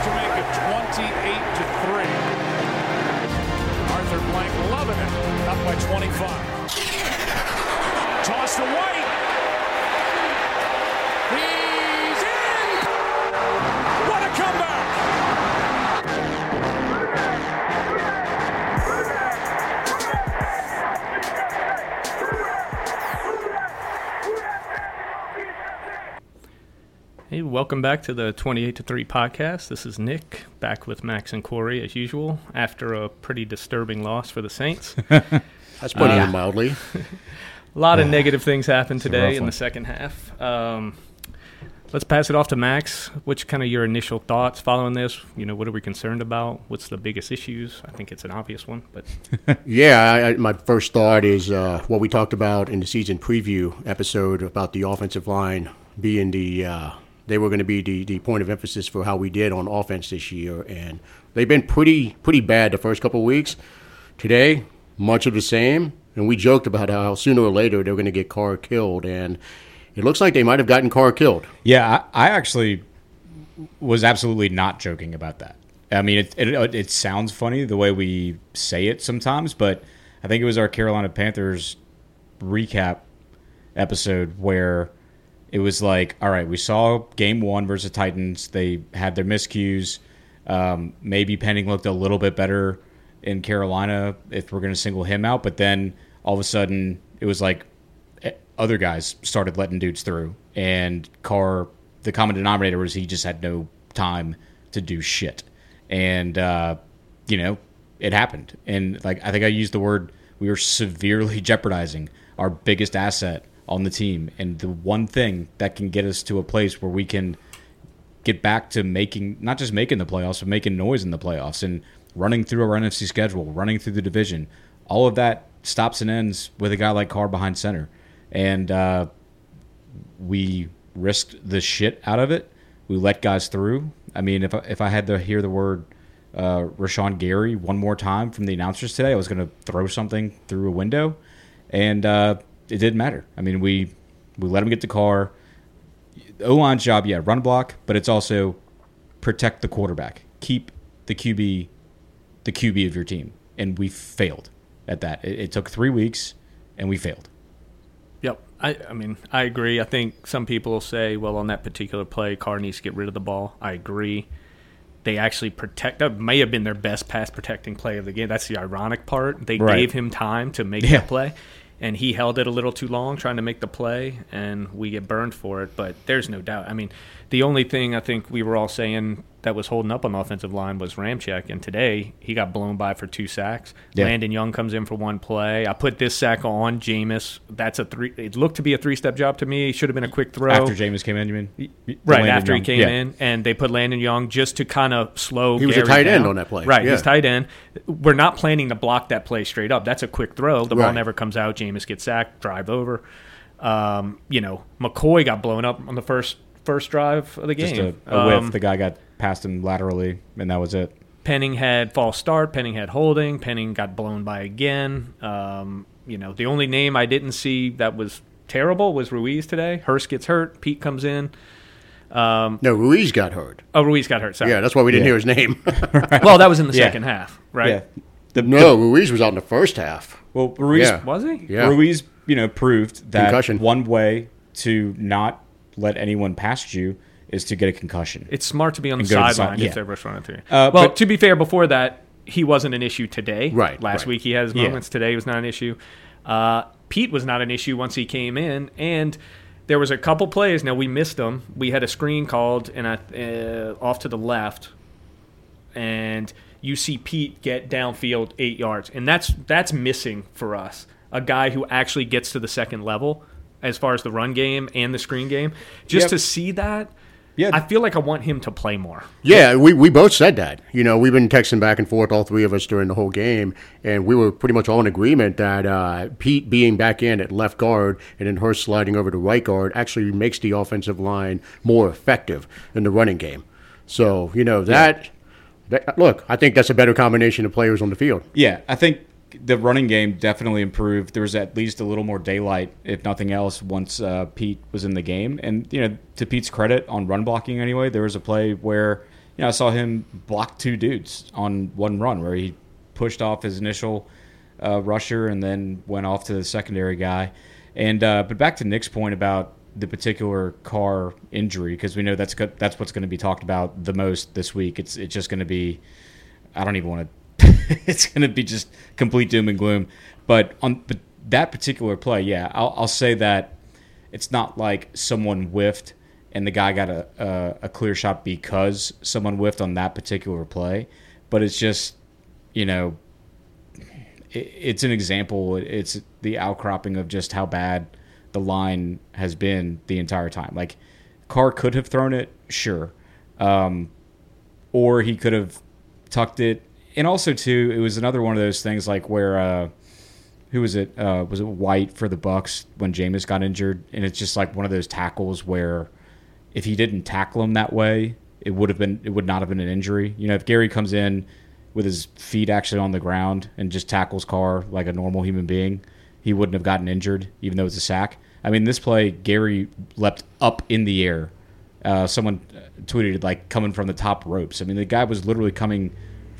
to make it 28 welcome back to the 28 to 3 podcast. This is Nick, back with Max and Corey as usual after a pretty disturbing loss for the Saints. That's putting Uh, it mildly. A lot of negative things happened today in one. the second half. Um, let's pass it off to Max. What's kind of your initial thoughts following this? You know, what are we concerned about? What's the biggest issues? I think it's an obvious one, but Yeah, I, I, my first thought is uh, what we talked about in the season preview episode about the offensive line being the uh, they were going to be the, the point of emphasis for how we did on offense this year, and they've been pretty pretty bad the first couple of weeks. Today, much of the same, and we joked about how sooner or later they're going to get Carr killed, and it looks like they might have gotten Carr killed. Yeah, I, I actually was absolutely not joking about that. I mean, it, it it sounds funny the way we say it sometimes, but I think it was our Carolina Panthers recap episode where it was like, all right, we saw game one versus Titans. They had their miscues. Um, maybe Penning looked a little bit better in Carolina if we're going to single him out, but then all of a sudden it was like eh, other guys started letting dudes through, and Carr. The common denominator was he just had no time to do shit, and uh, you know it happened. And like I think I used the word we were severely jeopardizing our biggest asset on the team, and the one thing that can get us to a place where we can get back to making not just making the playoffs, but making noise in the playoffs and running through our NFC schedule, running through the division. All of that stops and ends with a guy like Carr behind center, and uh, we risked the shit out of it. We let guys through. I mean, if I, if I had to hear the word uh, Rashan Gary one more time from the announcers today, I was going to throw something through a window, and uh, it didn't matter. I mean, we we let him get the Carr. O line's job, yeah, run block, but it's also protect the quarterback, keep the QB the QB of your team, and we failed at that. It, it took three weeks, and we failed. Yep. I, I mean, I agree. I think some people say, well, on that particular play, Carr needs to get rid of the ball. I agree. They actually protect. That may have been their best pass protecting play of the game. That's the ironic part. They Right. gave him time to make Yeah. the play, and he held it a little too long trying to make the play, and we get burned for it. But there's no doubt. I mean, the only thing I think we were all saying that was holding up on the offensive line was Ramczyk, and today he got blown by for two sacks. Yeah. Landon Young comes in for one play. I put this sack on Jameis. That's a three. It looked to be a three-step job to me. It should have been a quick throw. After Jameis came in, you mean? Right Landon after he came Yeah. in, and they put Landon Young just to kind of slow. He was a Gary tight end down. on that play. Right, Yeah. he's tight end. We're not planning to block that play straight up. That's a quick throw. The ball never comes out. Jameis gets sacked. Drive over. Um, you know, McCoy got blown up on the first first drive of the Just game. a, a whiff. Um, the guy got past him laterally, and that was it. Penning had false start. Penning had holding. Penning got blown by again. Um, you know, the only name I didn't see that was terrible was Ruiz today. Hurst gets hurt. Peat comes in. Um, No, Ruiz got hurt. oh, Ruiz got hurt. Sorry. Yeah, that's why we didn't Yeah. hear his name. well, that was in the Yeah. second half, right? Yeah. The, no, Ruiz was out in the first half. Well, Ruiz, Yeah. Was he? Yeah. Ruiz, you know, proved that Concussion. one way to not let anyone past you is to get a concussion. It's smart to be on the And go to the sideline side, if they're running through. Uh, well, but- to be fair, before that, he wasn't an issue today. Right, Last right. week he had his Yeah. moments. Today was not an issue. Uh, Peat was not an issue once he came in, and there was a couple plays. Now we missed them. We had a screen called, and I, uh, off to the left, and you see Peat get downfield eight yards, and that's that's missing for us. A guy who actually gets to the second level as far as the run game and the screen game. Just Yep. to see that, Yeah. I feel like I want him to play more. Yeah, we, we both said that. You know, we've been texting back and forth, all three of us, during the whole game, and we were pretty much all in agreement that uh, Peat being back in at left guard and then Hurst sliding over to right guard actually makes the offensive line more effective in the running game. So, you know, that, that look, I think that's a better combination of players on the field. Yeah, I think the running game definitely improved. There was at least a little more daylight, if nothing else, once uh, Peat was in the game. And you know, to Peat's credit on run blocking, anyway, there was a play where you know, I saw him block two dudes on one run where he pushed off his initial uh, rusher and then went off to the secondary guy. And uh, but back to Nick's point about the particular Carr injury because we know that's that's what's going to be talked about the most this week. It's it's just going to be I don't even want to. it's going to be just complete doom and gloom. But on but that particular play, yeah, I'll, I'll say that it's not like someone whiffed and the guy got a, a a clear shot because someone whiffed on that particular play. But it's just you know it, it's an example. It's the outcropping of just how bad the line has been the entire time. Like Carr could have thrown it, sure, um, or he could have tucked it. And also, too, it was another one of those things like where uh, who was it? Uh, was it White for the Bucks when Jameis got injured? And it's just like one of those tackles where if he didn't tackle him that way, it would have been it would not have been an injury. You know, if Gary comes in with his feet actually on the ground and just tackles Carr like a normal human being, he wouldn't have gotten injured, even though it's a sack. I mean, this play, Gary leapt up in the air. Uh, someone tweeted like coming from the top ropes. I mean, the guy was literally coming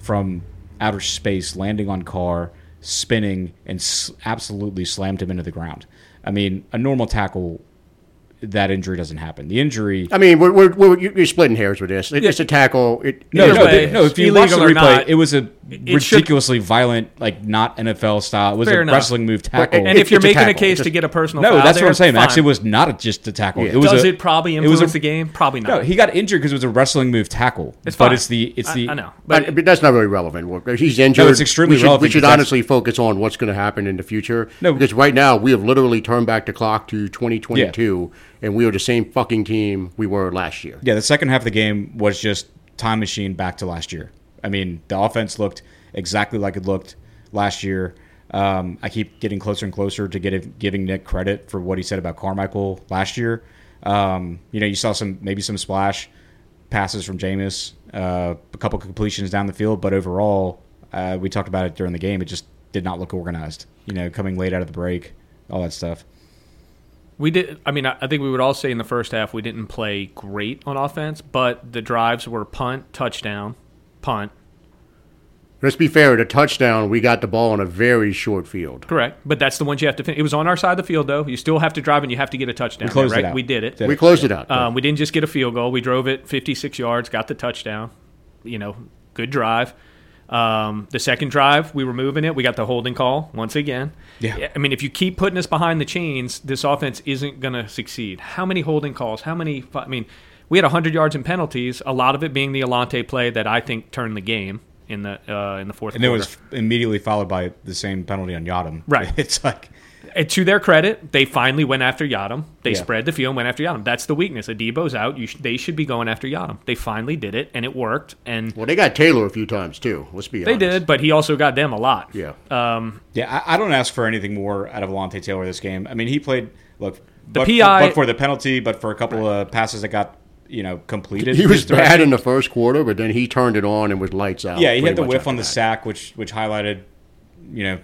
from outer space, landing on Carr, spinning, and s- absolutely slammed him into the ground. I mean, a normal tackle, that injury doesn't happen. The injury. I mean, we're, we're, we're you're splitting hairs with this. It, It's a tackle. It, No, no, what it no. If you watch the replay, not, it was a it should- ridiculously violent, like not NFL style. It was Fair a enough. wrestling move tackle. And if you're making a tackle. case It's to get a personal no, foul that's what I'm saying. fine. Actually, it was not a, just a tackle. Yeah. It was Does a, it probably it was influence a- the game? Probably not. No, he got injured because it was a wrestling move tackle. it's but fine. it's the it's I- the I, know, But, but but that's not really relevant. He's injured. it's extremely we should, relevant We should honestly focus on what's going to happen in the future. No. because right now we have literally turned back the clock to 2022, and we are the same fucking team we were last year. Yeah, the second half of the game was just time machine back to last year. I mean, the offense looked exactly like it looked last year. Um, I keep getting closer and closer to getting giving Nick credit for what he said about Carmichael last year. Um, you know, you saw some maybe some splash passes from Jameis, uh, a couple completions down the field, but overall, uh, we talked about it during the game. It just did not look organized. You know, coming late out of the break, all that stuff. We did. I mean, I I think we would all say in the first half we didn't play great on offense, but the drives were punt, touchdown, punt. Let's be fair. The touchdown, we got the ball on a very short field. Correct, but that's the ones you have to finish. It was on our side of the field, though. You still have to drive, and you have to get a touchdown. We closed right? it out. We did it. Did We closed it out. Um, we didn't just get a field goal. We drove it 56 yards, got the touchdown. You know, good drive. Um, the second drive, we were moving it. We got the holding call once again. Yeah. I mean, if you keep putting us behind the chains, this offense isn't going to succeed. How many holding calls? How many? I mean, we had 100 yards in penalties. A lot of it being the Alontae play that I think turned the game in the uh, in the fourth And it was immediately followed by the same penalty on Yiadom. Right. It's like And to their credit, they finally went after Yiadom. They Yeah. spread the field and went after Yiadom. That's the weakness. Adebo's out. You sh- they should be going after Yiadom. They finally did it, and it worked. And Well, they got Taylor a few times too. Let's be honest. they did, but he also got them a lot. Yeah. Um, yeah, I, I don't ask for anything more out of Alontae Taylor this game. I mean, he played look The but, PI but for the penalty, but for a couple of passes that got you know completed. He was his direction. bad in the first quarter, but then he turned it on and was lights out. Yeah, he pretty had the whiff after on the sack, which which highlighted you know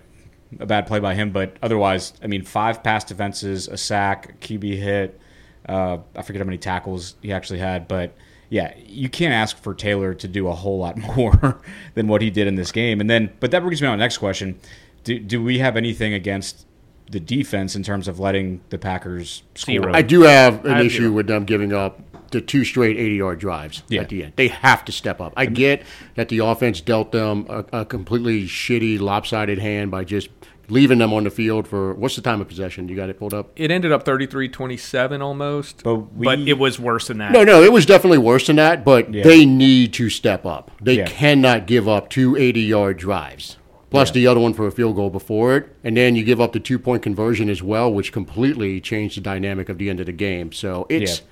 a bad play by him. But otherwise, I mean, five pass defenses, a sack, a QB hit. Uh, I forget how many tackles he actually had, but yeah, you can't ask for Taylor to do a whole lot more than what he did in this game. And then, but that brings me on to the next question: Do do we have anything against the defense in terms of letting the Packers score? Zero. I do have an I issue zero. with them giving up the two straight 80 yard drives Yeah. at the end. They have to step up. I get that the offense dealt them a, a completely shitty, lopsided hand by just leaving them on the field for what's the time of possession? You got it pulled up? It ended up 33-27 almost, But but, it was worse than that. No, no, it was definitely worse than that, but Yeah. they need to step up. They Yeah. cannot give up two 80 yard drives. Plus Yeah. the other one for a field goal before it. And then you give up the two point conversion as well, which completely changed the dynamic of the end of the game. So it's Yeah.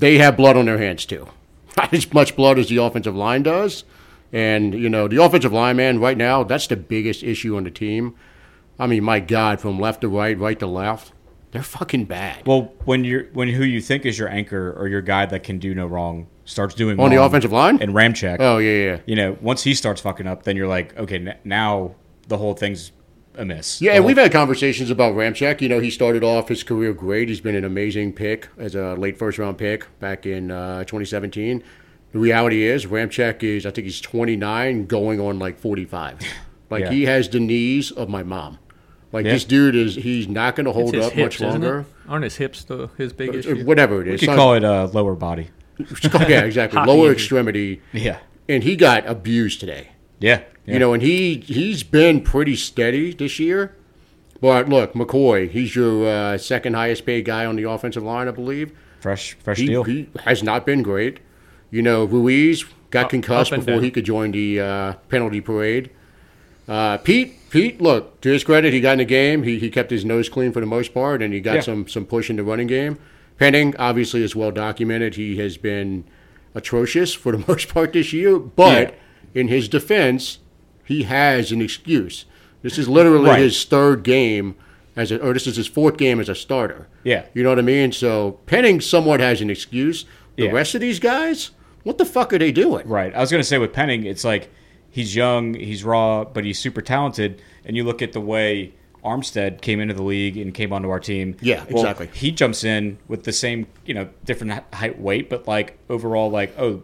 They have blood on their hands too. Not as much blood as the offensive line does. And, you know, the offensive line, man, right now, that's the biggest issue on the team. I mean, my God, from left to right, right to left, they're fucking bad. Well, when you're when who you think is your anchor or your guy that can do no wrong starts doing On the offensive line? and Ramczyk. oh, yeah, yeah. you know, once he starts fucking up, then you're like, okay, now the whole thing's amiss. Yeah, and we've had conversations about Ramczyk. You know, he started off his career great. He's been an amazing pick as a late first round pick back in uh, 2017. The reality is, Ramczyk is, I think he's 29, going on like 45. Like Yeah. he has the knees of my mom. Like Yeah. this dude is, he's not going to hold up hips, much longer. it? Aren't his hips the, his big Uh, issue? Whatever it is. You could call it uh, lower body. yeah, exactly. Hockey Lower injury. extremity. Yeah. And he got abused today. Yeah. You know, and he he's been pretty steady this year. But look, McCoy, he's your uh, second highest paid guy on the offensive line, I believe. fresh, fresh He, deal. he has not been great. You know, Ruiz got Up- concussed up before down. he could join the uh, penalty parade. Uh, Peat, Peat, look to his credit, he got in the game. He, he kept his nose clean for the most part, and he got Yeah. some some push in the running game. Penning, obviously, is well documented. He has been atrocious for the most part this year, but in his defense, he has an excuse. This is literally Right. his third game as a, or this is his fourth game as a starter. Yeah. You know what I mean? So Penning somewhat has an excuse. The Yeah. rest of these guys, what the fuck are they doing? Right. I was going to say with Penning, it's like he's young, he's raw, but he's super talented. And you look at the way Armstead came into the league and came onto our team. Yeah, Well, exactly. he jumps in with the same, you know, different height, weight, but like overall, like oh,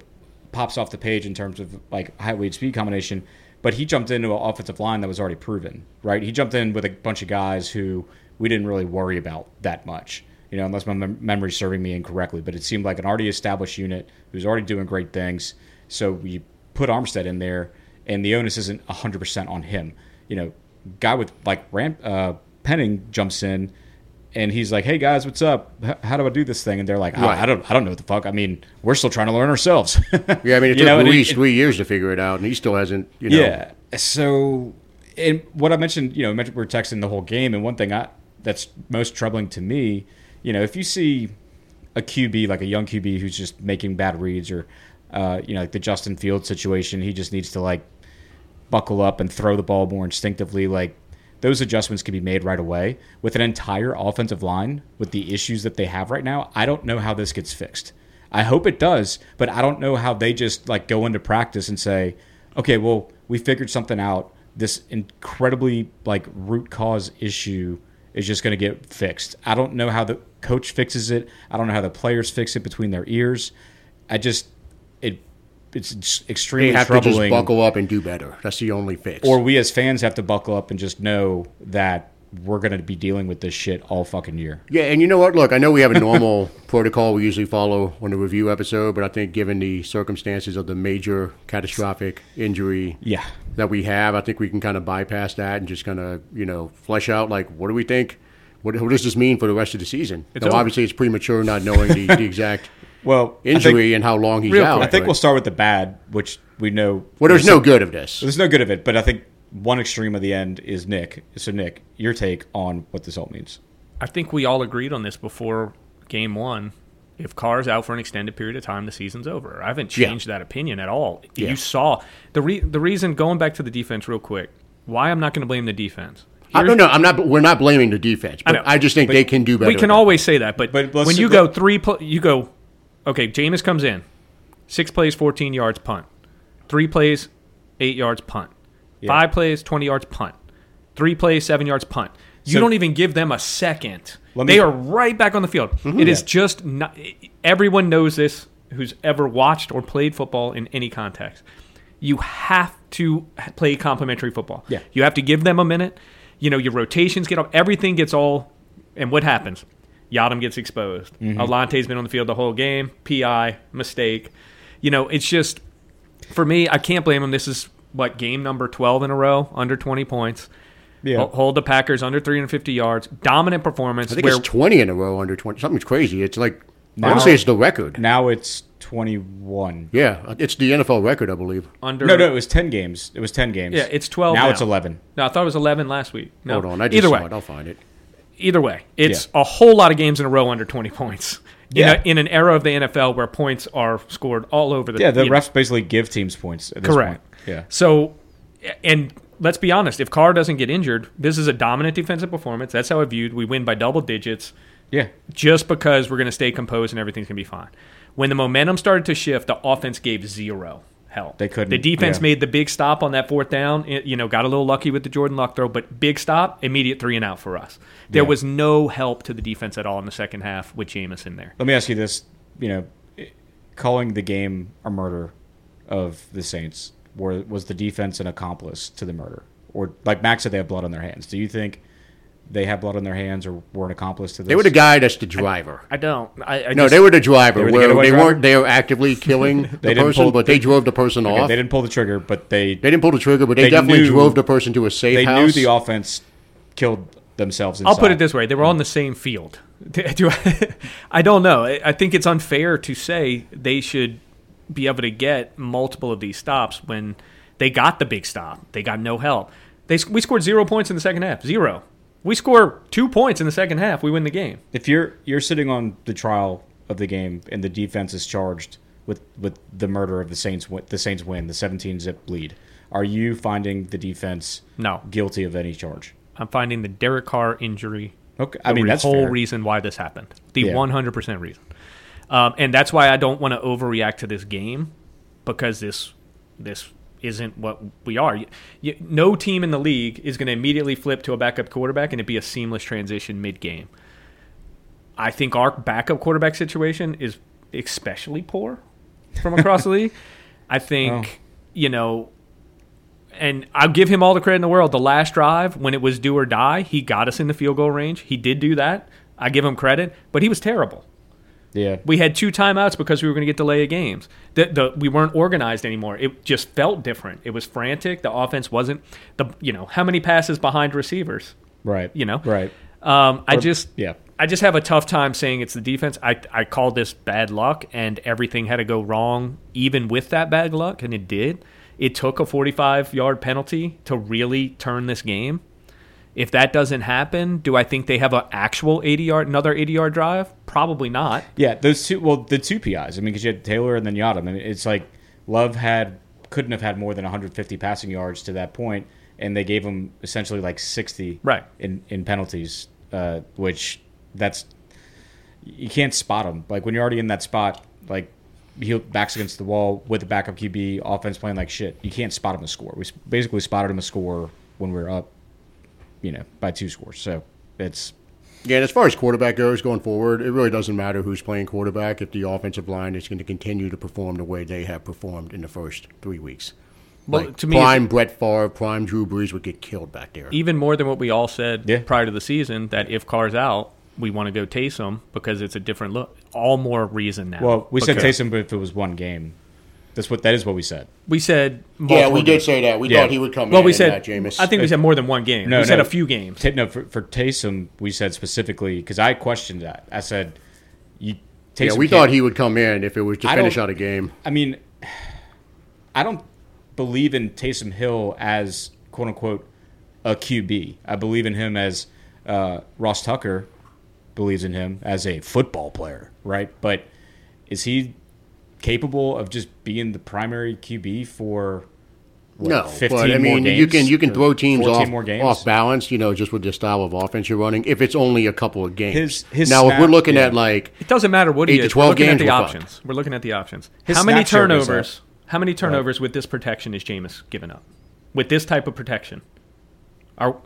pops off the page in terms of like height, weight, speed combination. But he jumped into an offensive line that was already proven, right? He jumped in with a bunch of guys who we didn't really worry about that much, you know, unless my mem- memory's serving me incorrectly. But it seemed like an already established unit who's already doing great things. So we put Armstead in there, and the onus isn't 100% on him. You know, guy with like Ram, uh, Penning jumps in, and he's like, "Hey guys, what's up? How do I do this thing?" And they're like, "Oh, Right. "I don't, I don't know what the fuck. I mean, we're still trying to learn ourselves." Yeah, I mean, it You took know, and Luis it- three years to figure it out, and he still hasn't. You know, yeah. So, and what I mentioned, you know, we're texting the whole game, and one thing I, that's most troubling to me, you know, if you see a QB like a young QB who's just making bad reads, or uh, you know, like the Justin Field situation, he just needs to like buckle up and throw the ball more instinctively, like. Those adjustments can be made right away. With an entire offensive line, with the issues that they have right now, I don't know how this gets fixed. I hope it does, but I don't know how they just like go into practice and say, okay, well, we figured something out. This incredibly like root cause issue is just going to get fixed. I don't know how the coach fixes it. I don't know how the players fix it between their ears. I just it it's ex- they extremely have to just buckle up and do better. That's the only fix. or we as fans have to buckle up and just know that we're going to be dealing with this shit all fucking year. yeah, and you know what? Look, I know we have a normal protocol we usually follow on the review episode, but I think given the circumstances of the major catastrophic injury Yeah. that we have, I think we can kind of bypass that and just kind of you know flesh out like what do we think. What, what does this mean for the rest of the season? It's Now, obviously, it's premature not knowing the, the exact Well, I think- injury and how long he's Real out. quick. I think but- we'll start with the bad, which we know. well, there's no good of this. There's no good of it, but I think one extreme of the end is Nick. So, Nick, your take on what this all means? I think we all agreed on this before game one. If Carr's out for an extended period of time, the season's over. I haven't Yeah. changed that opinion at all. Yeah. You saw the re- the reason going back to the defense real quick. Why I'm not going to blame the defense. I don't know. I'm not. We're not blaming the defense, but know. I, just think they can do better. We can than always say that, but, But when you go three, pl- you go, okay. Jameis comes in, six plays, fourteen yards, punt. Three plays, eight yards, punt. Five plays, twenty yards, punt. Three plays, seven yards, punt. You So- don't even give them a second. Let they are right back on the field. Mm-hmm. It is just not. Everyone knows this. Who's ever watched or played football in any context? You have to play complementary football. Yeah. You have to give them a minute. You know, your rotations get off. Everything gets all. And what happens? Yiadom gets exposed. Mm-hmm. Alontae's been on the field the whole game. PI, mistake. You know, it's just, for me, I can't blame him. This is, what, game number 12 in a row, under 20 points. Yeah. Hold the Packers under 350 yards. Dominant performance. I think where it's 20 in a row under 20. Something's crazy. It's like Now- honestly, it's the record. Now it's 21. Yeah, it's the NFL record, I believe. under. No, no, it was 10 games. It was 10 games. Yeah, it's 12 Now, now. it's 11. No, I thought it was 11 last week. No. Hold on, I just Either saw way, it. I'll find it. Either way, it's Yeah. a whole lot of games in a row under 20 points. In, Yeah. a, in an era of the NFL where points are scored all over the Yeah, the you know. refs basically give teams points at this Correct. point. Yeah. So, and let's be honest, if Carr doesn't get injured, this is a dominant defensive performance. That's how I viewed. We win by double digits Yeah. just because we're going to stay composed and everything's going to be fine. When the momentum started to shift, the offense gave zero help. They couldn't, The defense yeah. made the big stop on that fourth down. It- you know, got a little lucky with the Jordan Love throw, but big stop, immediate three and out for us. There Yeah. was no help to the defense at all in the second half with Jameis in there. Let me ask you this. You know, calling the game a murder of the Saints? Were, was the defense an accomplice to the murder? Or, like Max said, they have blood on their hands. Do you think they have blood on their hands or were an accomplice to this? They were the guy that's the driver. I don't. I, I No, just- they were the driver. They were the they driver? weren't. They were actively killing the person, pull- but they drove the person Okay, off. they They didn't pull the trigger, but they they didn't, pull the trigger, but they, they definitely knew- drove the person to a safe they house. knew the offense killed themselves. Inside. I'll put it this way: they were on the same field. Do I, I don't know. I I think it's unfair to say they should be able to get multiple of these stops when they got the big stop. They got no help. They we scored zero points in the second half. Zero. We score two points in the second half. We win the game. if you're you're sitting on the trial of the game and the defense is charged with with the murder of the Saints, the Saints win the 17 zip lead. Are you finding the defense No. guilty of any charge? I'm finding the Derek Carr injury Okay, I the mean that's whole fair. reason why this happened. The Yeah. 100% reason. Um, and that's why I don't want to overreact to this game because this this isn't what we are. You, you, no team in the league is going to immediately flip to a backup quarterback and it be a seamless transition mid game. I think our backup quarterback situation is especially poor from across the league. I think, oh. you know, and I'll give him all the credit in the world. The last drive, when it was do or die, he got us in the field goal range. He did do that. I give him credit, but he was terrible. Yeah, We had two timeouts because we were going to get delay of games. The, the, we weren't organized anymore. It just felt different. It was frantic. The offense wasn't the you know how many passes behind receivers. right. You know, right. Um, I Or- just yeah. I just have a tough time saying it's the defense. I I called this bad luck, and everything had to go wrong, even with that bad luck, and it did. It took a 45 yard penalty to really turn this game. If that doesn't happen, do I think they have an actual 80 yard, another 80 yard drive? Probably not. Yeah, those two. Well, the two PIs. I mean, because you had Taylor and then Yadam. I mean, it's like Love had couldn't have had more than 150 passing yards to that point, and they gave him essentially like 60 Right. in in penalties, uh, which that's you can't spot him. Like when you're already in that spot, like he backs against the wall with the backup QB, offense playing like shit. You can't spot him a score. We basically spotted him a score when we were up, you know, by two scores. So it's Yeah, and as far as quarterback goes going forward, it really doesn't matter who's playing quarterback if the offensive line is going to continue to perform the way they have performed in the first three weeks. Well, Like, to me, it's- prime Brett Favre, prime Drew Brees would get killed back there. even more than what we all said Yeah. prior to the season that if Carr's out, we want to go Taysom because it's a different look. All more reason now. well, we said Because Taysom, but if it was one game, that's what that is what we said. We said yeah, we did games. say that. We Yeah. thought he would come Well, in. we and said that, Jameis. I think we said more than one game. No, we said a few games. Ta- no, for, for Taysom, we said specifically because I questioned that. I said, "You." Taysom yeah, we can't- thought he would come in if it was to I finish out a game. I mean, I don't believe in Taysom Hill as quote unquote a QB. I believe in him as uh, Ross Tucker believes in him as a football player, right? But is he capable of just being the primary QB for what, No, 15 but I mean, games you can you can throw teams off more games? off balance, you know, just with the style of offense you're running. If it's only a couple of games. His- his now, if we're looking yeah. at like It doesn't matter what he Eight to is. 12 we're looking at the we're options. We're looking at the options. His How many snap share goes turnovers? How many turnovers with this protection is Jameis giving up? With this type of protection, are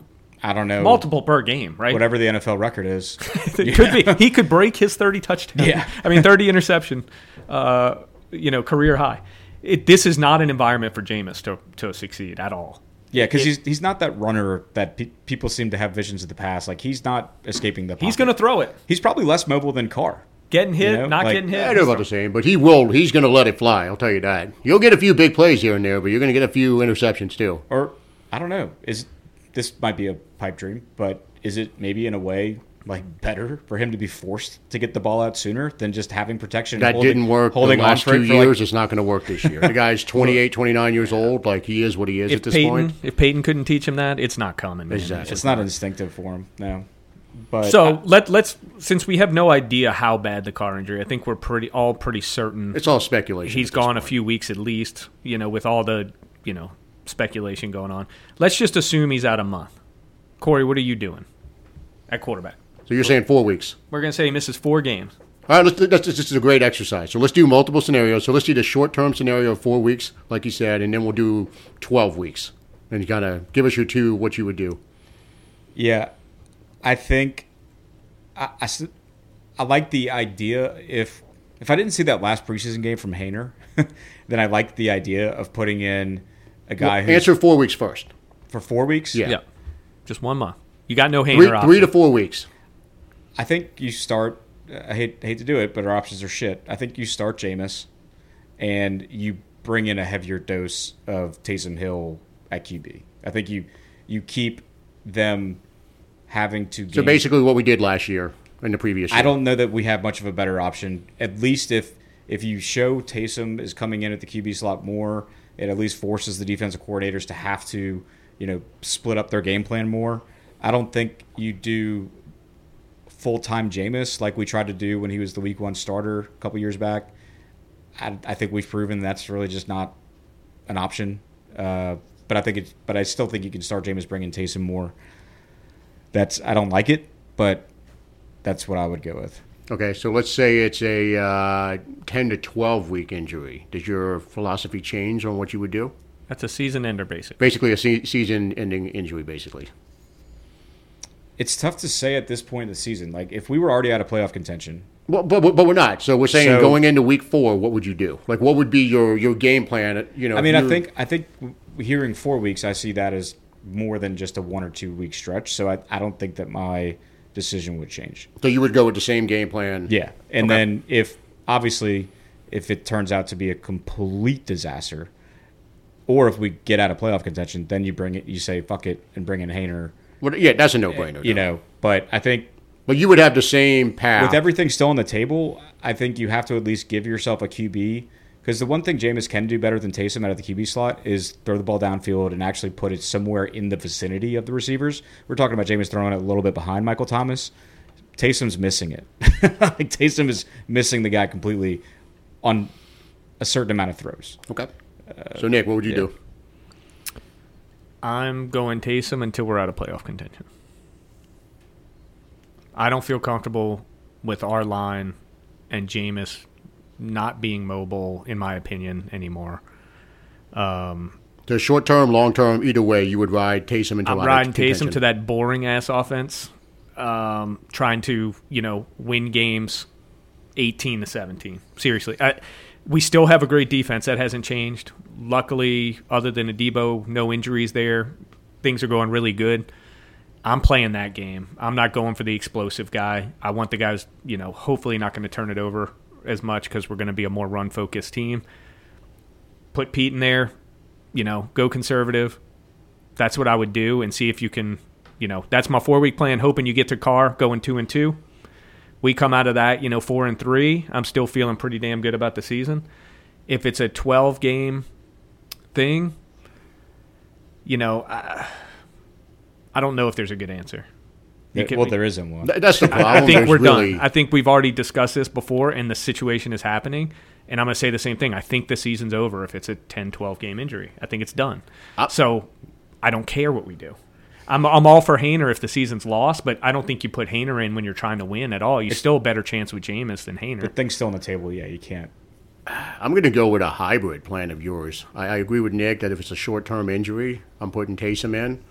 I don't know multiple per game, right? whatever the NFL record is. it could be. He could break his thirty touchdown. Yeah. I mean thirty interception, uh, you know, career high. It, this is not an environment for Jameis to to succeed at all. Yeah, because he's he's not that runner that pe- people seem to have visions of the past. Like he's not escaping the. He's going to throw it. He's probably less mobile than Carr. Getting hit, You know, not like- getting hit. I know about the same, but he will. He's going to let it fly. I'll tell you that. You'll get a few big plays here and there, but you're going to get a few interceptions too. Or I don't know. Is this might be a pipe dream, but is it maybe in a way like better for him to be forced to get the ball out sooner than just having protection? That holding, didn't work Holding the on last for it two for, like- years. it's not going to work this year. The guy's 28, 29 years old. Like he is what he is if at this Peyton, point. if Peyton couldn't teach him that, it's not coming. Man. Exactly. it's not instinctive for him. No, but So let let's since we have no idea how bad the Carr injury, I think we're pretty all pretty certain It's all speculation. He's this gone a few weeks at least. You know, with all the you know speculation going on. Let's just assume he's out a month. Corey, what are you doing at quarterback? So you're saying four weeks. We're gonna say he misses four games. All right, let's, let's, this is a great exercise. So let's do multiple scenarios. So let's do the short term scenario of four weeks, like you said, and then we'll do 12 weeks. And you kind of give us your two, what you would do. Yeah, I think I I like the idea if if I didn't see that last preseason game from Haener, then I like the idea of putting in a guy who's Answer four weeks first. for four weeks. Yeah. Yeah, just one month. You got no Three, hanger option. three to four weeks. I think you start. I hate hate to do it, but our options are shit. I think you start Jameis, and you bring in a heavier dose of Taysom Hill at QB. I think you you keep them having to. So gain- basically, what we did last year in the previous year. I don't know that we have much of a better option. At least if if you show Taysom is coming in at the QB slot more, it at least forces the defensive coordinators to have to, you know, split up their game plan more. I don't think you do full time Jameis like we tried to do when he was the week one starter a couple years back. I, I think we've proven that's really just not an option. Uh, but I think it's, but I still think you can start Jameis bringing Taysom more. That's I don't like it, but that's what I would go with. Okay, so let's say it's a uh, 10 to 12 week injury. Does your philosophy change on what you would do? That's a season ender, basically. Basically, a se- season ending injury, basically. It's tough to say at this point in the season. Like if we were already out of playoff contention, Well, but, but, but we're not. So we're saying So- going into week four, what would you do? Like, what would be your, your game plan? You know, I mean, I think I think hearing four weeks, I see that as more than just a one or two week stretch. So I, I don't think that my decision would change. so. You would go with the same game plan. Yeah, and Okay. then if obviously if it turns out to be a complete disaster, or if we get out of playoff contention, then you bring it, you say fuck it, and bring in Haener. Well, yeah, that's a no brainer. You know, but I think but you would have the same path. with everything still on the table, I think you have to at least give yourself a QB. Because the one thing Jameis can do better than Taysom out of the QB slot is throw the ball downfield and actually put it somewhere in the vicinity of the receivers. We're talking about Jameis throwing it a little bit behind Michael Thomas. Taysom's missing it. like Taysom is missing the guy completely on a certain amount of throws. okay. So Nick, what would you yeah. do? I'm going Taysom until we're out of playoff contention. I don't feel comfortable with our line and Jameis not being mobile, in my opinion, anymore. Um, So short term, long term, either way, you would ride Taysom until I'm riding contention. Taysom to that boring ass offense, um, trying to you know win games, eighteen to seventeen. Seriously, I, we still have a great defense that hasn't changed. Luckily, other than Adebo, no injuries there. Things are going really good. I'm playing that game. I'm not going for the explosive guy. I want the guys, you know, hopefully not going to turn it over as much because we're going to be a more run focused team. Put Peat in there, you know, go conservative that's what I would do and see if you can, you know, that's my four week plan. Hoping you get to Carr going two and two. We come out of that, you know, four and three. I'm still feeling pretty damn good about the season. If it's a 12 game thing, you know, I, I don't know if there's a good answer. You can- well, there isn't one. That's the problem. I, I think There's we're really, done. I think we've already discussed this before, and the situation is happening. And I'm going to say the same thing. I think the season's over if it's a 10, 12 game injury. I think it's done. Uh, so I don't care what we do. I'm, I'm all for Haener if the season's lost, but I don't think you put Haener in when you're trying to win at all. You still a better chance with Jameis than Haener. The thing's still on the table. Yeah, you can't. I'm going to go with a hybrid plan of yours. I, I agree with Nick that if it's a short term injury, I'm putting Taysom in,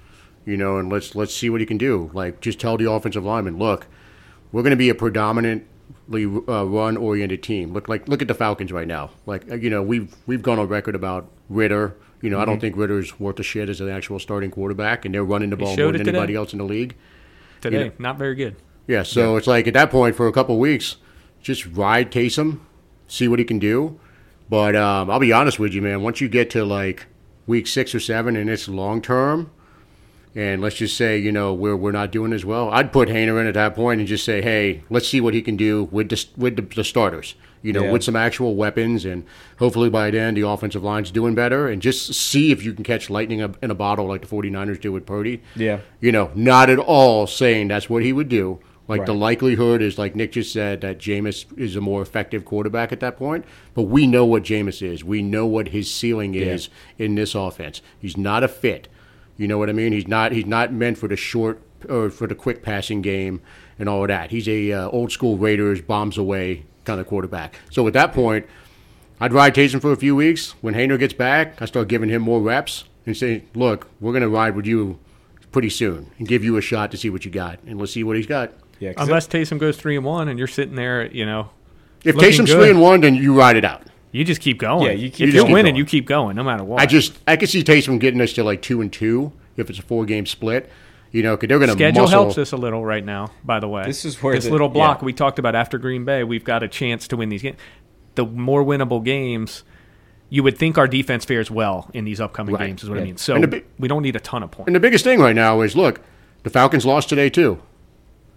you know, and let's let's see what he can do. Like, just tell the offensive lineman, look, we're going to be a predominantly uh, run oriented team. Look like look at the Falcons right now. Like, uh, you know, we've we've gone on record about Ridder. You know, I Mm-hmm. don't think Ridder's worth a shit as an actual starting quarterback, and they're running the ball more than anybody else in the league. Today, Yeah. not very good. Yeah, so it's like at that point for a couple of weeks, just ride Taysom, see what he can do. But um, I'll be honest with you, man. Once you get to like week six or seven and it's long term, and let's just say you know we're we're not doing as well, I'd put Haener in at that point and just say, hey, let's see what he can do with the with the, the starters. You know, Yeah. with some actual weapons, and hopefully by then the offensive line's doing better, and just see if you can catch lightning in a bottle like the 49ers did with Purdy. Yeah. You know, not at all saying that's what he would do. Like the likelihood is, like Nick just said, that Jameis is a more effective quarterback at that point. But we know what Jameis is. We know what his ceiling is in this offense. He's not a fit. You know what I mean? He's not. He's not meant for the short or for the quick passing game and all of that. He's a uh, old school Raiders bombs away kind of quarterback. So at that point, I'd ride Taysom for a few weeks. When Haener gets back, I start giving him more reps and say, "Look, we're going to ride with you pretty soon and give you a shot to see what you got, and let's see what he's got." Yeah, 'cause Unless Taysom goes three and one, and you're sitting there, you know, If Looking Taysom's good. three and one, then you ride it out. You just keep going. Yeah, you keep- if you you're keep winning, going. you keep going, no matter what. I just I could see Taysom getting us to like two and two if it's a four game split. You know, because they're going to schedule muscle. helps us a little right now. By the way, This is where this the- little block yeah. we talked about after Green Bay, we've got a chance to win these games. The more winnable games, you would think our defense fares well in these upcoming Right. games. Is what I mean. So And the we don't need a ton of points. And the biggest thing right now is look, the Falcons lost today too.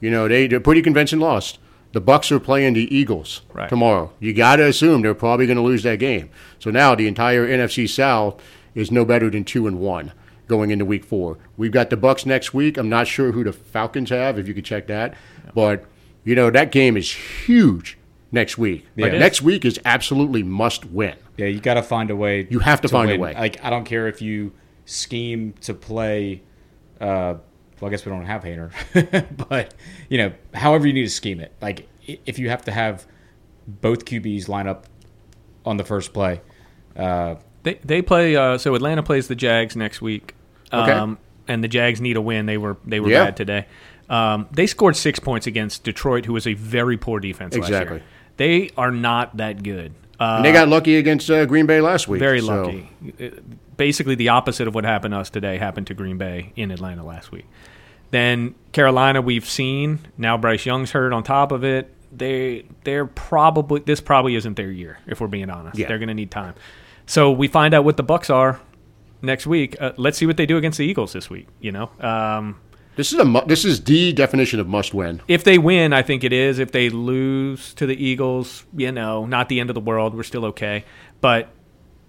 You know, they they're pretty convincing lost. The Bucks are playing the Eagles Right. tomorrow. You got to assume they're probably going to lose that game. So now the entire NFC South is no better than two and one going into Week Four. We've got the Bucks next week. I'm not sure who the Falcons have. If you could check that, but you know that game is huge next week. Like next week is absolutely must win. Yeah, you got to find a way. You have to find a way. Like I don't care if you scheme to play. Uh, well, I guess we don't have Haener, but you know, however you need to scheme it. Like if you have to have both QBs line up on the first play. Uh, They they play. Uh, so Atlanta plays the Jags next week. Okay. Um, and the Jags need a win. They were they were Yeah. bad today. Um, they scored six points against Detroit, who was a very poor defense. last Exactly. They are not that good. Uh, And they got lucky against uh, Green Bay last week. very so- lucky. Uh, Basically, the opposite of what happened to us today happened to Green Bay in Atlanta last week. Then Carolina, we've seen now. Bryce Young's hurt. On top of it, they they're probably this probably isn't their year. If we're being honest, Yeah. they're going to need time. So we find out what the Bucks are next week. Uh, let's see what they do against the Eagles this week. You know, um, This is a mu- this is the definition of must win. if they win, I think it is. If they lose to the Eagles, you know, not the end of the world. We're still okay. But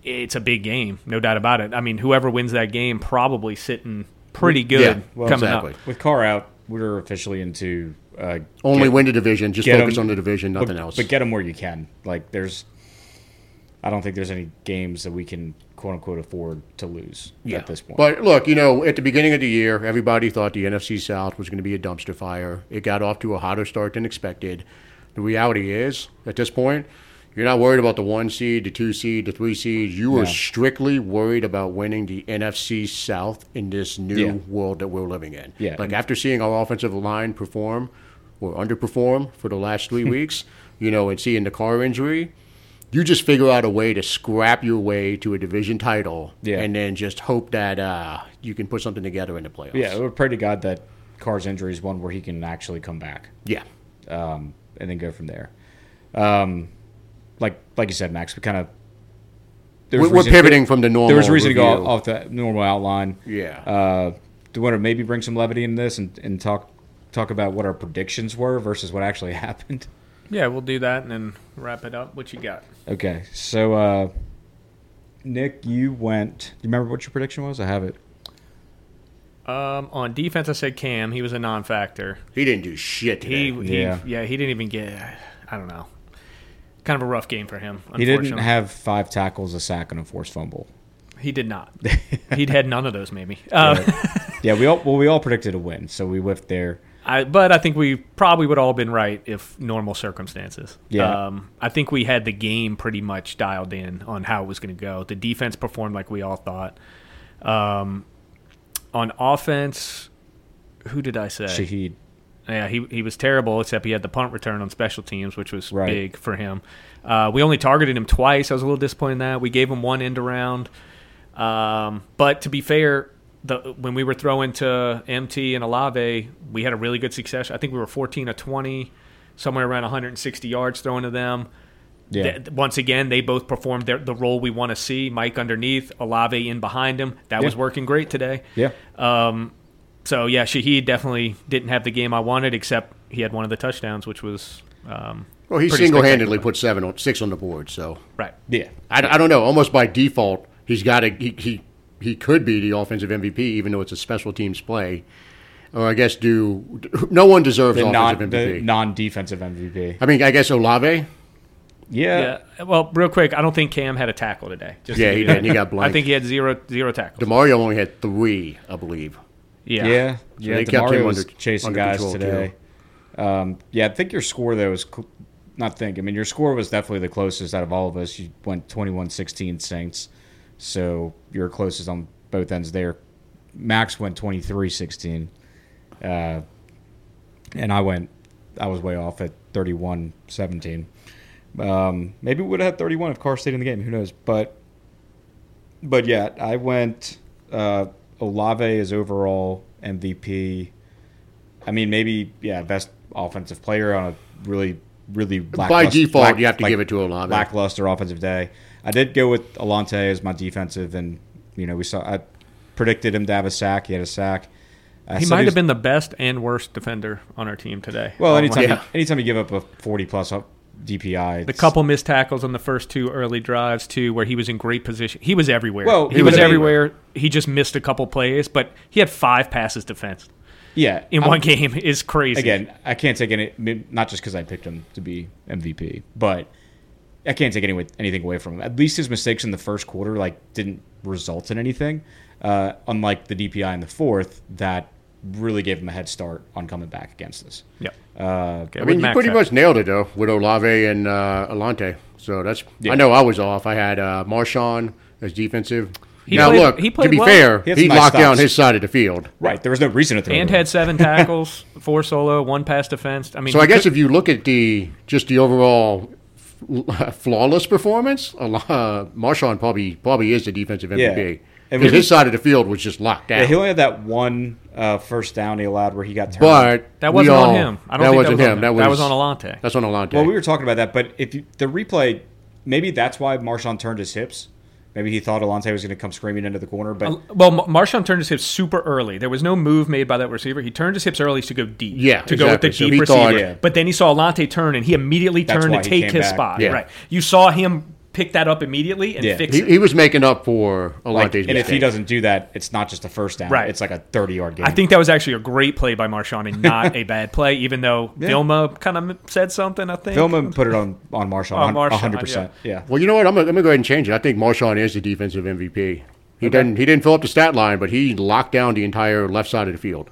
it's a big game, no doubt about it. I mean, whoever wins that game probably sitting pretty good Yeah, well, coming exactly. up. with Carr out, we're officially into uh, Only get- win the division. Just focus focus 'em- on the division, nothing but, else. But get them where you can. Like there's, I don't think there's any games that we can quote unquote afford to lose at this point. But look, you know, at the beginning of the year, everybody thought the NFC South was going to be a dumpster fire. It got off to a hotter start than expected. The reality is, at this point, you're not worried about the one seed, the two seed, the three seed. You are No. strictly worried about winning the NFC South in this new Yeah. world that we're living in. Yeah. Like after seeing our offensive line perform or underperform for the last three weeks, you know, and seeing the Carr injury, you just figure out a way to scrap your way to a division title Yeah. and then just hope that uh, you can put something together in the playoffs. yeah, we pray to God that Carr's injury is one where he can actually come back Yeah. um, and then go from there. Um, like like you said, Max, we kind of We're, pivoting from the normal. There was reason to review. go off the normal outline. Yeah. Uh, do you want to maybe bring some levity in this and, and talk talk about what our predictions were versus what actually happened? Yeah, we'll do that and then wrap it up. What you got? Okay, so uh, Nick, you went. Do you remember what your prediction was? I have it. Um, on defense, I said Cam. He was a non-factor. he didn't do shit He, today. he Yeah. yeah. he didn't even get. I don't know. Kind of a rough game for him. He didn't have five tackles, a sack, and a forced fumble. He did not. He'd had none of those, maybe. Uh, Yeah, we all well we all predicted a win, so we whiffed there. I, but I think we probably would all have been right if normal circumstances. Yeah. Um, I think we had the game pretty much dialed in on how it was going to go. The defense performed like we all thought. Um, on offense, who did I say? Shaheed. Yeah, he he was terrible, except he had the punt return on special teams, which was Right. big for him. Uh, we only targeted him twice. I was a little disappointed in that. We gave him one end around. Um, but to be fair, the when we were throwing to MT and Olave, we had a really good success. I think we were 14 to 20, somewhere around 160 yards throwing to them. Yeah. Th- once again, they both performed their, the role we want to see. Mike underneath, Olave in behind him. That was working great today. Yeah. Um, so yeah, Shaheed definitely didn't have the game I wanted, except he had one of the touchdowns, which was um, well, he single-handedly put seven on six on the board. So right. Yeah. I, I don't know. Almost by default, he's got to he, he he could be the offensive MVP, even though it's a special teams play. Or I guess do no one deserves The non offensive the MVP. non defensive MVP. I mean, I guess Olave. Yeah. Yeah. Well, real quick, I don't think Cam had a tackle today. Just Yeah, give he you did. He got I think he had zero zero tackles. Demario only had three, I believe. yeah. Yeah. Yeah. they kept Demario him was under- chasing under guys today. Um, yeah, I think your score though was cl- not think. I mean, your score was definitely the closest out of all of us. You went 21-16 Saints, so you're closest on both ends there. Max went 23-16, uh, and I went. I was way off at 31-17. Um, maybe we would have had 31 if Carr stayed in the game. Who knows? But but yeah, I went. Uh, Olave is overall MVP. I mean, maybe yeah, best offensive player on a really really By default, lack- you have to like, give it to Olave. lackluster offensive day. I did go with Alontae as my defensive, and you know we saw I predicted him to have a sack. He had a sack. I He said might was- have been the best and worst defender on our team today. Well, anytime yeah. you, anytime you give up a forty plus up DPI, The couple missed tackles on the first two early drives too, where he was in great position. He was everywhere. Well, he, he was, was everywhere. He just missed a couple plays, but he had five passes defense. yeah, in I'm- one game. Is crazy. Again, I can't take any not just because I picked him to be MVP, but I can't take any, anything away from him. At least his mistakes in the first quarter like didn't result in anything. Uh, unlike the DPI in the fourth, that really gave him a head start on coming back against us. Yep. Uh, Okay, I mean, you pretty much nailed it though with Olave and uh, Alontae. So that's. Yeah. I know I was off. I had uh, Marshawn as defensive. He now played- look, he played to be well. fair, He had he, nice locked down his side of the field. right, there was no reason to throw. and had seven tackles, four solo, one pass defense. I mean, So I guess could- if you look at the just the overall f- flawless performance, uh, Marshawn probably probably is the defensive MVP And because his side of the field was just locked down. Yeah, he only had that one uh, first down he allowed where he got turned. but that wasn't on him. I don't that think wasn't that was him. On That him. was that was on Alontae. That's on Alontae. Well, we were talking about that, but if you, the replay, maybe that's why Marshawn turned his hips. Maybe he thought Alontae was going to come screaming into the corner, but uh, Well, Ma- Marshawn turned his hips super early. There was no move made by that receiver. He turned his hips early to go deep. Yeah, to go with the. So deep receiver. thought- Yeah. But then he saw Alontae turn, and he immediately turned to take his back. spot. Yeah. Right. You saw him pick that up immediately and Yeah. fix he, it. he was making up for a like, Alontae's and if he doesn't do that, it's not just a first down. Right. It's like a thirty-yard game. I think that was actually a great play by Marshawn and not a bad play, even though Vilma kind of said something. I think Vilma put it on on Marshawn. On Marshawn, hundred percent. Yeah. Well, you know what? I'm gonna, I'm gonna go ahead and change it. I think Marshawn is the defensive MVP. He didn't he didn't fill up the stat line, but he locked down the entire left side of the field.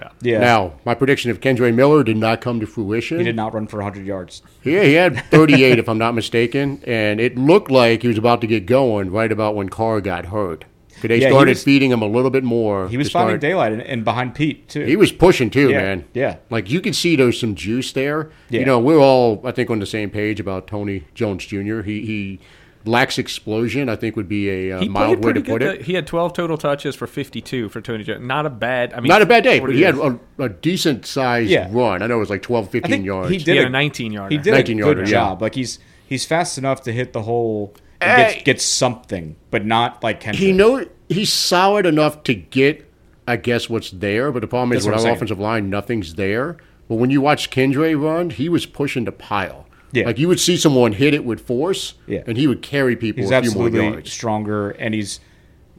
Yeah. Yeah. Now, my prediction of Kendre Miller did not come to fruition. he did not run for hundred yards. Yeah, he had 38, if I'm not mistaken, and it looked like he was about to get going right about when Carr got hurt. 'Cause They Yeah, started was- feeding him a little bit more. He was finding start- daylight and, and behind Peat too. He was pushing too, Yeah, man. yeah. Like you could see there's some juice there. Yeah. You know, we're all I think on the same page about Tony Jones Jr. He he lacks explosion. I think would be a uh, mild way to put good. it. He had 12 total touches for 52 for Tony Jones. Not a bad. I mean, Not a bad day, but it he had a, a decent sized Yeah. run. I know it was like 12, 15 yards. he did He a a 19 yarder. He did 19 a yarder, good yeah. job. Like he's he's fast enough to hit the hole and Hey. get, get something, but not like Kendrick. he know he's solid enough to get, I guess, what's there. But the problem is That's what with our offensive line, nothing's there. But when you watch Kendre run, he was pushing the pile. Yeah. Like you would see someone hit it with force, Yeah. and he would carry people He's a few more absolutely yards. stronger, and he's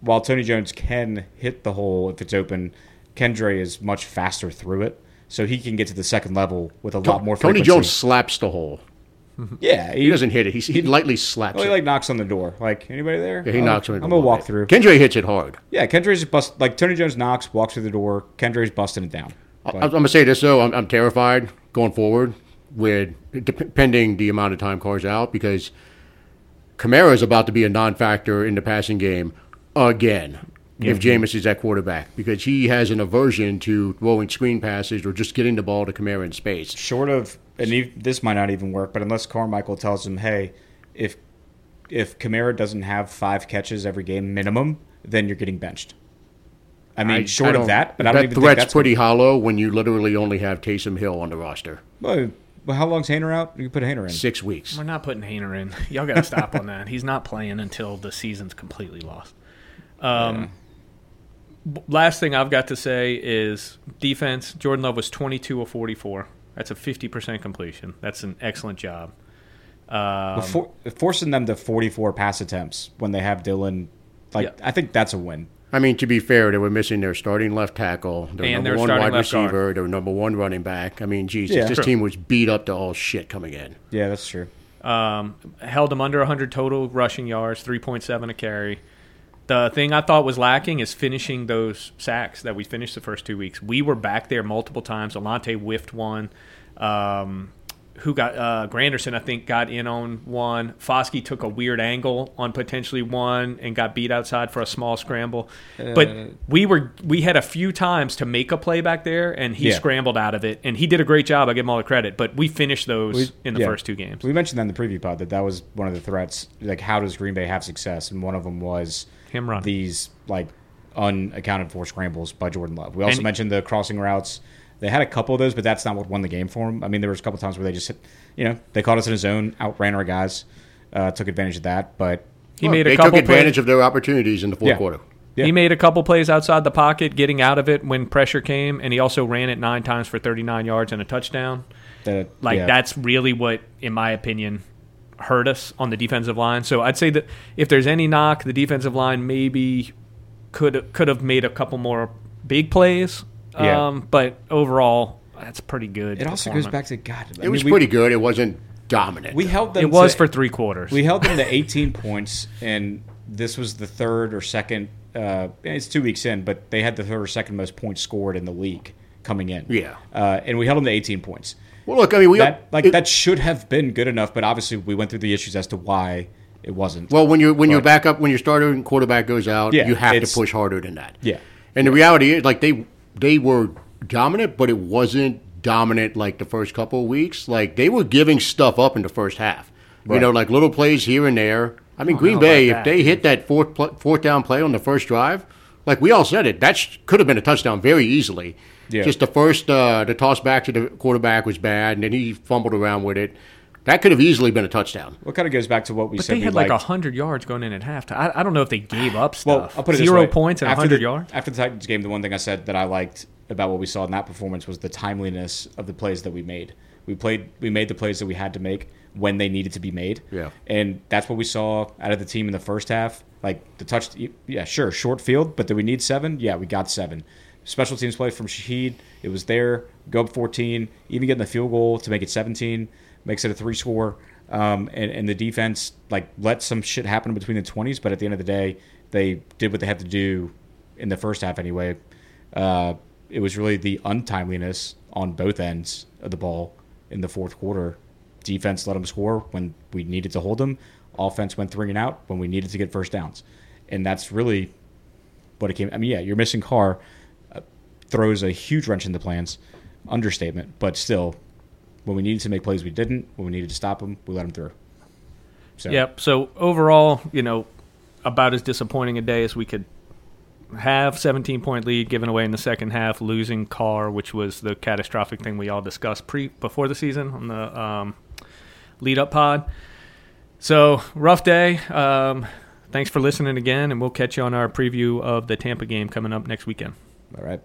while Tony Jones can hit the hole if it's open, Kendre is much faster through it, so he can get to the second level with a lot more. Tony frequency. Jones slaps the hole. yeah, He doesn't hit it. He, he lightly slaps Well, he it. like knocks on the door. Like anybody there? Yeah, he knocks on it. I'm a gonna walk through. Kendre hits it hard. yeah, Kendre's bust. Like Tony Jones knocks, walks through the door. Kendre's busting it down. I, I'm gonna say this though. I'm, I'm terrified going forward with depending the amount of time Carr's out because Kamara is about to be a non-factor in the passing game again. If Jameis is at quarterback, because he has an aversion to throwing screen passes or just getting the ball to Kamara in space. Short of, and this might not even work, but unless Carmichael tells him, "Hey, if if Kamara doesn't have five catches every game minimum, then you're getting benched." I mean, I- short I of that, but I don't that even think threat's that's pretty hollow when you literally only have Taysom Hill on the roster. Well, well, how long's Haener out? You can put Haener in. Six weeks. We're not putting Haener in. Y'all got to stop on that. He's not playing until the season's completely lost. Um, b- Last thing I've got to say is defense. Jordan Love was 22 of 44. That's a 50% completion. That's an excellent job. Um, For, forcing them to 44 pass attempts when they have Dillon, like Yeah. I think that's a win. I mean, to be fair, they were missing their starting left tackle, their And number their one starting wide left guard. receiver, their number one running back. I mean, Jesus, Yeah. this True. team was beat up to all shit coming in. Yeah, that's true. um, held them under 100 total rushing yards, 3.7 a carry. The thing I thought was lacking is finishing those sacks that we finished the first two weeks. We were back there multiple times. Alontae whiffed one. Um, who got uh, Granderson, I think, got in on one. Foskey took a weird angle on potentially one and got beat outside for a small scramble. Uh, but we were we had a few times to make a play back there, and he Yeah. scrambled out of it, and he did a great job. I give him all the credit. But we finished those We- in the yeah. first two games. We mentioned that in the preview pod that that was one of the threats. Like, how does Green Bay have success? And one of them was Him run. these like unaccounted for scrambles by Jordan Love. We also And- mentioned the crossing routes. They had a couple of those, but that's not what won the game for them. I mean, there was a couple times where they just, hit, you know, they caught us in a zone, outran our guys, uh, took advantage of that. But He Well, made a they couple took advantage plays. of their opportunities in the fourth Yeah. quarter. Yeah. He made a couple plays outside the pocket, getting out of it when pressure came, and he also ran it nine times for 39 yards and a touchdown. the, Like yeah. that's really what, in my opinion, hurt us on the defensive line. So I'd say that if there's any knock, the defensive line maybe could could have made a couple more big plays. Yeah. Um, but overall, that's pretty good. It also goes back to God. I It mean, was we, pretty good. It wasn't dominant. We held them. It was to- for three quarters. We held them to 18 points, and this was the third or second. Uh, it's two weeks in, but they had the third or second most points scored in the league coming in. Yeah. uh, and we held them to 18 points. well, look, I mean, we That like it- that should have been good enough, but obviously we went through the issues as to why it wasn't. Well, when you when your But- backup when your starter quarterback goes out, Yeah, you have to it's- push harder than that. Yeah. And the reality is, like they they were dominant, but it wasn't dominant like the first couple of weeks. Like they were giving stuff up in the first half. You know, like little plays here and there. I mean, don't Green know Bay, about if they hit that fourth pl- fourth down play on the first drive, like we all said it, that sh- could have been a touchdown very easily. Yeah. Just the first uh, the toss back to the quarterback was bad, and then he fumbled around with it. That could have easily been a touchdown. what kind of goes back to what we said? but said they had like liked. hundred yards going in at halftime. I, I don't know if they gave up stuff. Well, I'll put it this zero way. points and after hundred the, yards. After the Titans game, the one thing I said that I liked about what we saw in that performance was the timeliness of the plays that we made. We played, we made the plays that we had to make when they needed to be made. Yeah. and that's what we saw out of the team in the first half. Like the touch, yeah, sure, short field, but did we need seven? Yeah, we got seven. Special teams play from Shaheed. It was there. Go up 14. Even getting the field goal to make it 17 makes it a three score. Um, and, and the defense like let some shit happen between the 20s, but at the end of the day, they did what they had to do in the first half anyway. Uh, it was really the untimeliness on both ends of the ball in the fourth quarter. Defense let them score when we needed to hold them. Offense went three and out when we needed to get first downs, and that's really what it came. I mean, yeah, you're missing Carr uh, throws a huge wrench in the plans. Understatement, but still, when we needed to make plays, we didn't. When we needed to stop them, we let them through. So, Yep. So overall, you know, about as disappointing a day as we could have 17 point lead given away in the second half, losing Carr, which was the catastrophic thing we all discussed pre before the season on the um, lead up pod. So rough day. Um, thanks for listening again, and we'll catch you on our preview of the Tampa game coming up next weekend. all right.